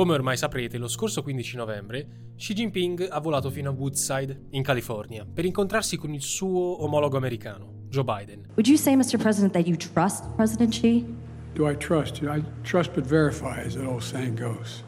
Come ormai saprete, lo scorso 15 novembre Xi Jinping ha volato fino a Woodside, in California, per incontrarsi con il suo omologo americano, Joe Biden. Would you say, Mr. President, that you trust President Xi? Do I trust you? I trust but verify, as the old saying goes.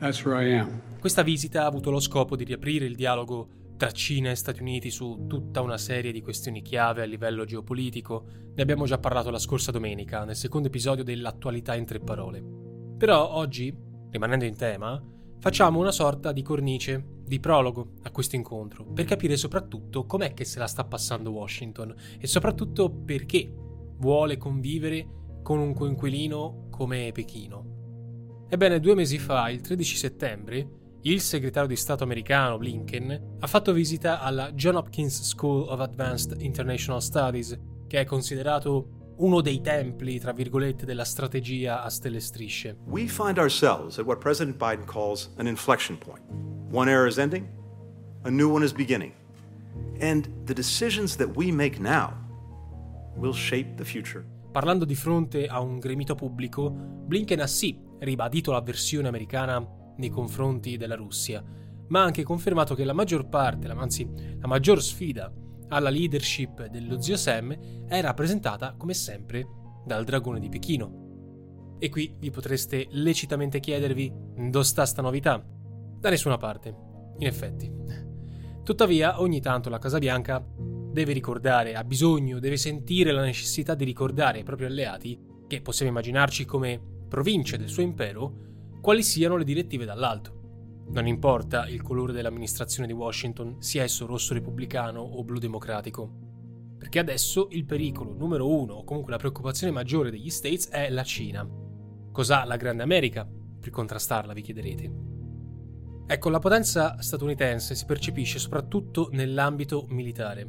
That's where I am. Questa visita ha avuto lo scopo di riaprire il dialogo tra Cina e Stati Uniti su tutta una serie di questioni chiave a livello geopolitico. Ne abbiamo già parlato la scorsa domenica, nel secondo episodio dell'attualità in tre parole. Però oggi, rimanendo in tema, facciamo una sorta di cornice, di prologo a questo incontro, per capire soprattutto com'è che se la sta passando Washington e soprattutto perché vuole convivere con un coinquilino come Pechino. Ebbene, due mesi fa, il 13 settembre, il segretario di Stato americano Blinken ha fatto visita alla John Hopkins School of Advanced International Studies, che è considerato uno dei templi, tra virgolette, della strategia a stelle strisce. We find ourselves at what President Biden calls an inflection point. One era is ending, a new one is beginning. And the decisions that we make now will shape the future. Parlando di fronte a un gremito pubblico, Blinken ha sì ribadito l'avversione americana nei confronti della Russia, ma ha anche confermato che la maggior parte, anzi la maggior sfida alla leadership dello zio Sam è rappresentata, come sempre, dal dragone di Pechino. E qui vi potreste lecitamente chiedervi dove sta sta novità? Da nessuna parte, in effetti. Tuttavia, ogni tanto la Casa Bianca deve ricordare, ha bisogno, deve sentire la necessità di ricordare ai propri alleati, che possiamo immaginarci come province del suo impero, quali siano le direttive dall'alto. Non importa il colore dell'amministrazione di Washington, sia esso rosso repubblicano o blu democratico. Perché adesso il pericolo numero uno, o comunque la preoccupazione maggiore degli States, è la Cina. Cos'ha la Grande America per contrastarla, vi chiederete? Ecco, la potenza statunitense si percepisce soprattutto nell'ambito militare.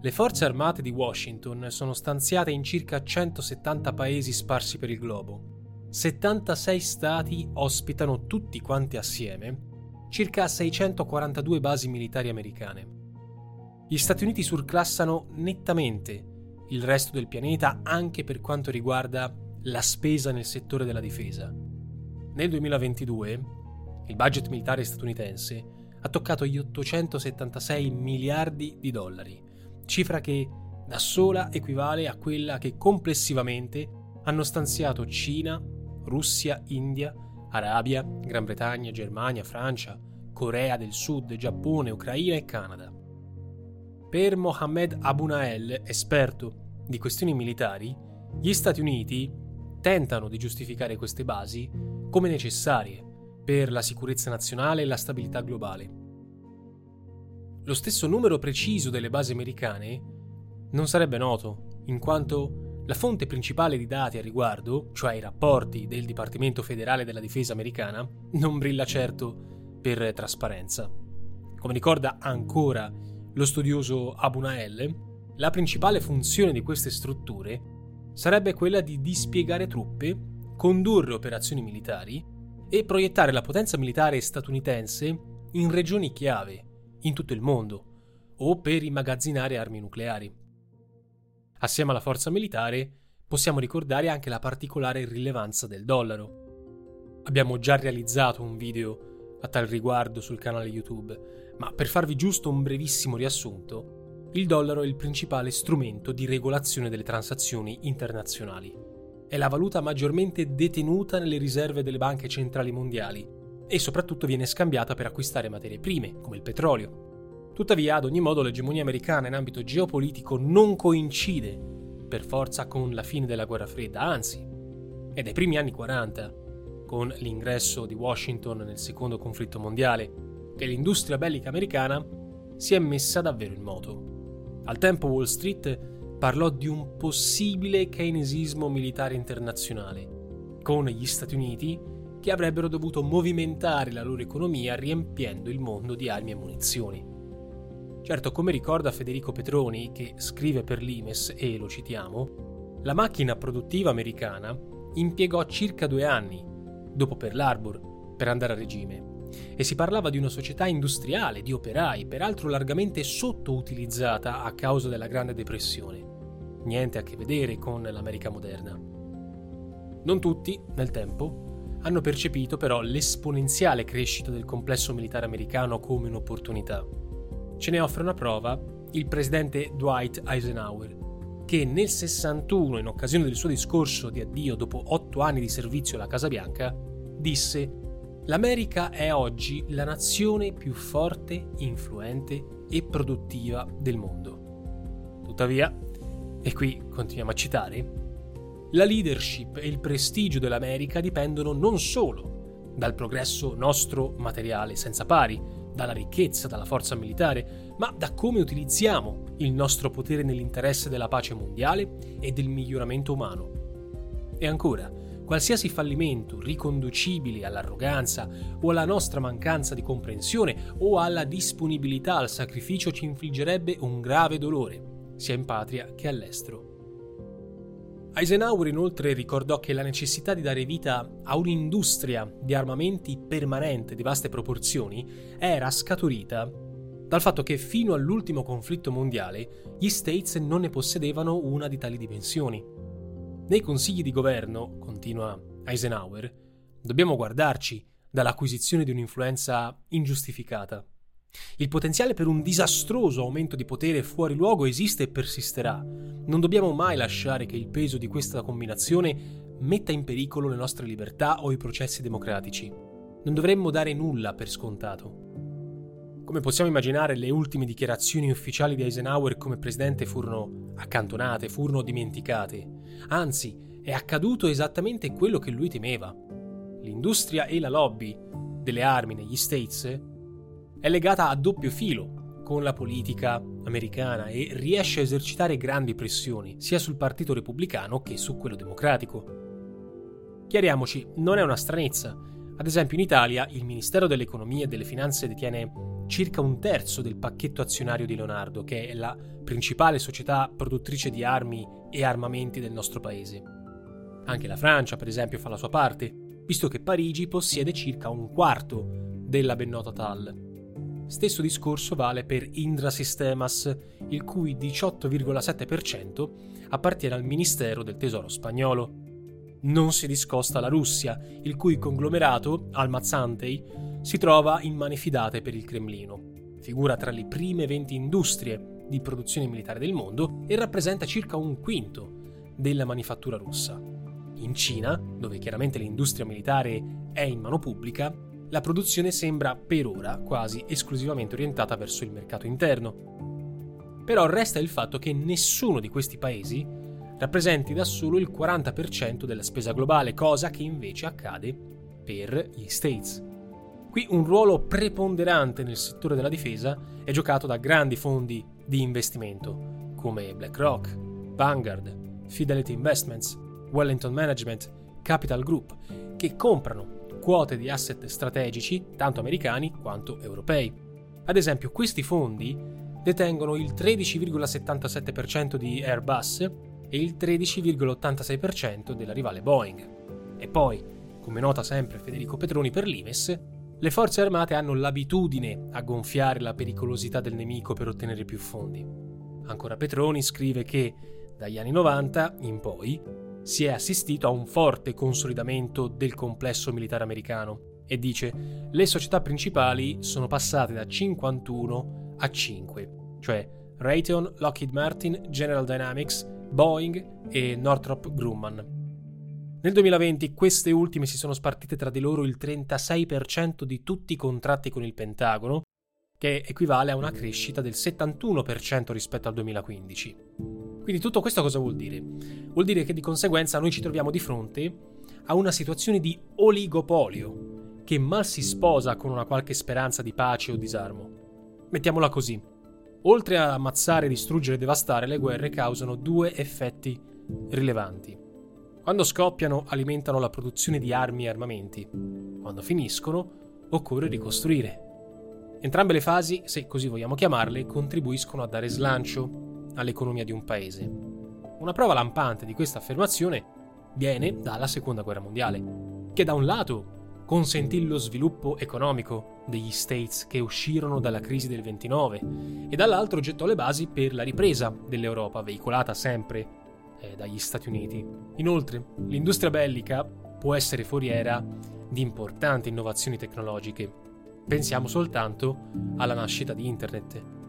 Le forze armate di Washington sono stanziate in circa 170 paesi sparsi per il globo 76 stati ospitano tutti quanti assieme circa 642 basi militari americane. Gli Stati Uniti surclassano nettamente il resto del pianeta anche per quanto riguarda la spesa nel settore della difesa. Nel 2022 il budget militare statunitense ha toccato gli 876 miliardi di dollari, cifra che da sola equivale a quella che complessivamente hanno stanziato Cina, Russia, India, Arabia, Gran Bretagna, Germania, Francia, Corea del Sud, Giappone, Ucraina e Canada. Per Mohammed Abu Nael, esperto di questioni militari, gli Stati Uniti tentano di giustificare queste basi come necessarie per la sicurezza nazionale e la stabilità globale. Lo stesso numero preciso delle basi americane non sarebbe noto, in quanto la fonte principale di dati a riguardo, cioè i rapporti del Dipartimento federale della difesa americana, non brilla certo per trasparenza. Come ricorda ancora lo studioso Abu Nael, la principale funzione di queste strutture sarebbe quella di dispiegare truppe, condurre operazioni militari e proiettare la potenza militare statunitense in regioni chiave in tutto il mondo o per immagazzinare armi nucleari. Assieme alla forza militare possiamo ricordare anche la particolare rilevanza del dollaro. Abbiamo già realizzato un video a tal riguardo sul canale YouTube, ma per farvi giusto un brevissimo riassunto, il dollaro è il principale strumento di regolazione delle transazioni internazionali. È la valuta maggiormente detenuta nelle riserve delle banche centrali mondiali e soprattutto viene scambiata per acquistare materie prime, come il petrolio. Tuttavia, ad ogni modo, l'egemonia americana in ambito geopolitico non coincide per forza con la fine della guerra fredda, anzi, è dai primi anni 40, con l'ingresso di Washington nel secondo conflitto mondiale, che l'industria bellica americana si è messa davvero in moto. Al tempo Wall Street parlò di un possibile keynesismo militare internazionale, con gli Stati Uniti che avrebbero dovuto movimentare la loro economia riempiendo il mondo di armi e munizioni. Certo, come ricorda Federico Petroni, che scrive per l'Imes e lo citiamo, la macchina produttiva americana impiegò circa due anni, dopo Pearl Harbor, per andare a regime. E si parlava di una società industriale, di operai, peraltro largamente sottoutilizzata a causa della Grande Depressione. Niente a che vedere con l'America moderna. Non tutti, nel tempo, hanno percepito però l'esponenziale crescita del complesso militare americano come un'opportunità. Ce ne offre una prova il presidente Dwight Eisenhower, che nel 61, in occasione del suo discorso di addio dopo otto anni di servizio alla Casa Bianca, disse L'America è oggi la nazione più forte, influente e produttiva del mondo. Tuttavia, e qui continuiamo a citare, la leadership e il prestigio dell'America dipendono non solo dal progresso nostro materiale senza pari, dalla ricchezza, dalla forza militare, ma da come utilizziamo il nostro potere nell'interesse della pace mondiale e del miglioramento umano. E ancora, qualsiasi fallimento riconducibile all'arroganza o alla nostra mancanza di comprensione o alla disponibilità al sacrificio ci infliggerebbe un grave dolore, sia in patria che all'estero. Eisenhower inoltre ricordò che la necessità di dare vita a un'industria di armamenti permanente di vaste proporzioni era scaturita dal fatto che fino all'ultimo conflitto mondiale gli States non ne possedevano una di tali dimensioni. Nei consigli di governo, continua Eisenhower, dobbiamo guardarci dall'acquisizione di un'influenza ingiustificata. Il potenziale per un disastroso aumento di potere fuori luogo esiste e persisterà. Non dobbiamo mai lasciare che il peso di questa combinazione metta in pericolo le nostre libertà o i processi democratici. Non dovremmo dare nulla per scontato. Come possiamo immaginare, le ultime dichiarazioni ufficiali di Eisenhower come presidente furono accantonate, furono dimenticate. Anzi, è accaduto esattamente quello che lui temeva. L'industria e la lobby delle armi negli States è legata a doppio filo con la politica americana e riesce a esercitare grandi pressioni sia sul partito repubblicano che su quello democratico. Chiariamoci, non è una stranezza. Ad esempio in Italia il Ministero dell'Economia e delle Finanze detiene circa un terzo del pacchetto azionario di Leonardo, che è la principale società produttrice di armi e armamenti del nostro paese. Anche la Francia, per esempio, fa la sua parte, visto che Parigi possiede circa un quarto della ben nota TAL. Stesso discorso vale per Indra Sistemas, il cui 18,7% appartiene al Ministero del Tesoro spagnolo. Non si discosta la Russia, il cui conglomerato, Almazantei, si trova in mani fidate per il Cremlino. Figura tra le prime 20 industrie di produzione militare del mondo e rappresenta circa un quinto della manifattura russa. In Cina, dove chiaramente l'industria militare è in mano pubblica, la produzione sembra per ora quasi esclusivamente orientata verso il mercato interno. Però resta il fatto che nessuno di questi paesi rappresenti da solo il 40% della spesa globale, cosa che invece accade per gli States. Qui un ruolo preponderante nel settore della difesa è giocato da grandi fondi di investimento come BlackRock, Vanguard, Fidelity Investments, Wellington Management, Capital Group, che comprano quote di asset strategici, tanto americani quanto europei. Ad esempio, questi fondi detengono il 13,77% di Airbus e il 13,86% della rivale Boeing. E poi, come nota sempre Federico Petroni per l'Imes, le forze armate hanno l'abitudine a gonfiare la pericolosità del nemico per ottenere più fondi. Ancora Petroni scrive che, dagli anni 90 in poi, si è assistito a un forte consolidamento del complesso militare americano e dice le società principali sono passate da 51 a 5, cioè Raytheon, Lockheed Martin, General Dynamics, Boeing e Northrop Grumman. Nel 2020 queste ultime si sono spartite tra di loro il 36% di tutti i contratti con il Pentagono, che equivale a una crescita del 71% rispetto al 2015. Quindi tutto questo cosa vuol dire? Vuol dire che di conseguenza noi ci troviamo di fronte a una situazione di oligopolio che mal si sposa con una qualche speranza di pace o disarmo. Mettiamola così. Oltre a ammazzare, distruggere e devastare, le guerre causano due effetti rilevanti. Quando scoppiano alimentano la produzione di armi e armamenti. Quando finiscono occorre ricostruire. Entrambe le fasi, se così vogliamo chiamarle, contribuiscono a dare slancio all'economia di un paese. Una prova lampante di questa affermazione viene dalla Seconda Guerra Mondiale, che da un lato consentì lo sviluppo economico degli States che uscirono dalla crisi del 29 e dall'altro gettò le basi per la ripresa dell'Europa, veicolata sempre eh, dagli Stati Uniti. Inoltre, l'industria bellica può essere foriera di importanti innovazioni tecnologiche. Pensiamo soltanto alla nascita di Internet.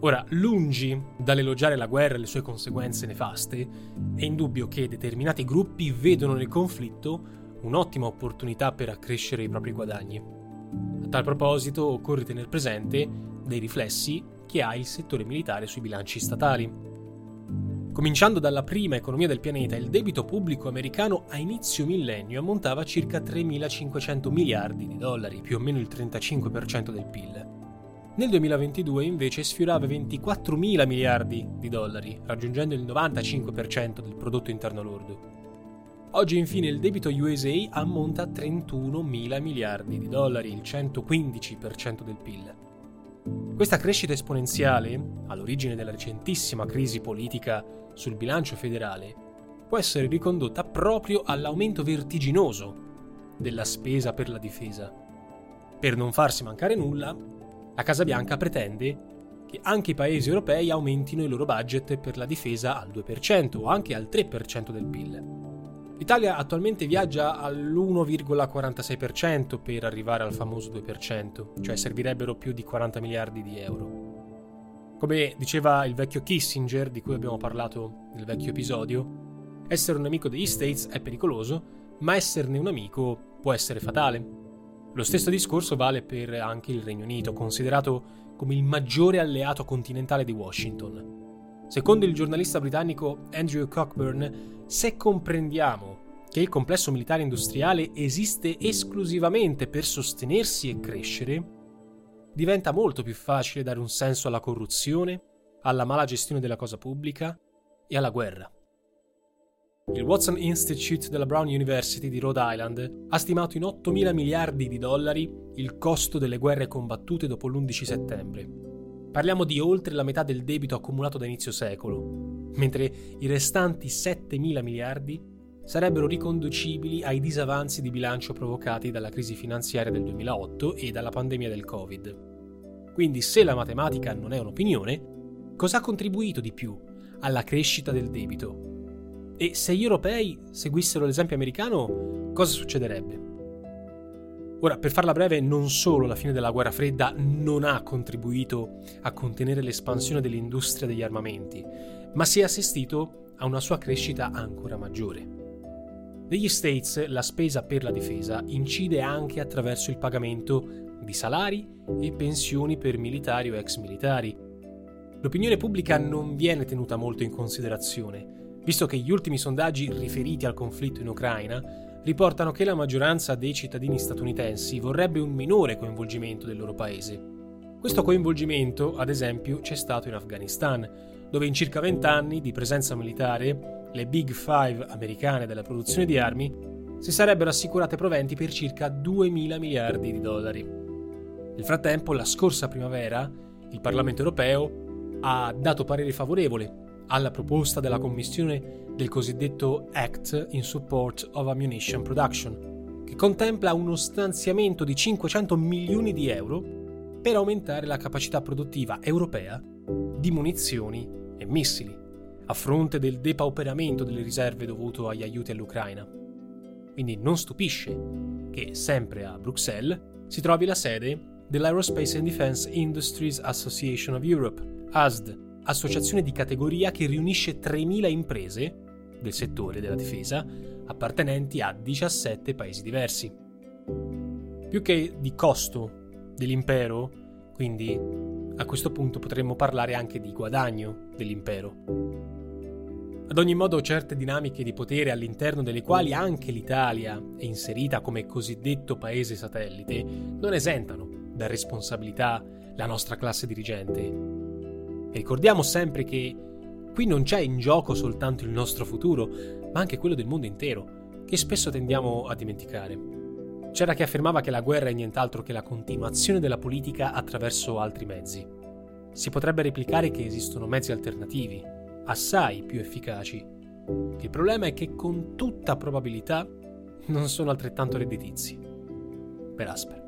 Ora, lungi dall'elogiare la guerra e le sue conseguenze nefaste, è indubbio che determinati gruppi vedono nel conflitto un'ottima opportunità per accrescere i propri guadagni. A tal proposito occorre tenere presente dei riflessi che ha il settore militare sui bilanci statali. Cominciando dalla prima economia del pianeta, il debito pubblico americano a inizio millennio ammontava a circa 3.500 miliardi di dollari, più o meno il 35% del PIL. Nel 2022 invece sfiorava 24.000 miliardi di dollari, raggiungendo il 95% del prodotto interno lordo. Oggi infine il debito USA ammonta a 31.000 miliardi di dollari, il 115% del PIL. Questa crescita esponenziale, all'origine della recentissima crisi politica sul bilancio federale, può essere ricondotta proprio all'aumento vertiginoso della spesa per la difesa. Per non farsi mancare nulla, la Casa Bianca pretende che anche i paesi europei aumentino il loro budget per la difesa al 2% o anche al 3% del PIL. L'Italia attualmente viaggia all'1,46% per arrivare al famoso 2%, cioè servirebbero più di 40 miliardi di euro. Come diceva il vecchio Kissinger, di cui abbiamo parlato nel vecchio episodio, essere un amico degli States è pericoloso, ma esserne un amico può essere fatale. Lo stesso discorso vale per anche il Regno Unito, considerato come il maggiore alleato continentale di Washington. Secondo il giornalista britannico Andrew Cockburn, se comprendiamo che il complesso militare industriale esiste esclusivamente per sostenersi e crescere, diventa molto più facile dare un senso alla corruzione, alla mala gestione della cosa pubblica e alla guerra. Il Watson Institute della Brown University di Rhode Island ha stimato in 8 mila miliardi di dollari il costo delle guerre combattute dopo l'11 settembre Parliamo di oltre la metà del debito accumulato da inizio secolo, mentre i restanti 7.000 miliardi sarebbero riconducibili ai disavanzi di bilancio provocati dalla crisi finanziaria del 2008 e dalla pandemia del Covid. Quindi se la matematica non è un'opinione, cosa ha contribuito di più alla crescita del debito? E se gli europei seguissero l'esempio americano, cosa succederebbe? Ora, per farla breve, non solo la fine della guerra fredda non ha contribuito a contenere l'espansione dell'industria degli armamenti, ma si è assistito a una sua crescita ancora maggiore. Negli States la spesa per la difesa incide anche attraverso il pagamento di salari e pensioni per militari o ex militari. L'opinione pubblica non viene tenuta molto in considerazione, visto che gli ultimi sondaggi riferiti al conflitto in Ucraina riportano che la maggioranza dei cittadini statunitensi vorrebbe un minore coinvolgimento del loro paese. Questo coinvolgimento, ad esempio, c'è stato in Afghanistan, dove in circa 20 anni di presenza militare, le Big Five americane della produzione di armi si sarebbero assicurate proventi per circa 2 mila miliardi di dollari. Nel frattempo, la scorsa primavera, il Parlamento europeo ha dato parere favorevole alla proposta della Commissione del cosiddetto Act in Support of Ammunition Production, che contempla uno stanziamento di 500 milioni di euro per aumentare la capacità produttiva europea di munizioni e missili, a fronte del depauperamento delle riserve dovuto agli aiuti all'Ucraina. Quindi non stupisce che sempre a Bruxelles si trovi la sede dell'Aerospace and Defense Industries Association of Europe, ASD, associazione di categoria che riunisce 3.000 imprese del settore della difesa appartenenti a 17 paesi diversi. Più che di costo dell'impero, quindi a questo punto potremmo parlare anche di guadagno dell'impero. Ad ogni modo certe dinamiche di potere all'interno delle quali anche l'Italia è inserita come cosiddetto paese satellite non esentano da responsabilità la nostra classe dirigente. Ricordiamo sempre che Qui non c'è in gioco soltanto il nostro futuro, ma anche quello del mondo intero, che spesso tendiamo a dimenticare. C'era chi affermava che la guerra è nient'altro che la continuazione della politica attraverso altri mezzi. Si potrebbe replicare che esistono mezzi alternativi, assai più efficaci. Il problema è che con tutta probabilità non sono altrettanto redditizi. Per Asper.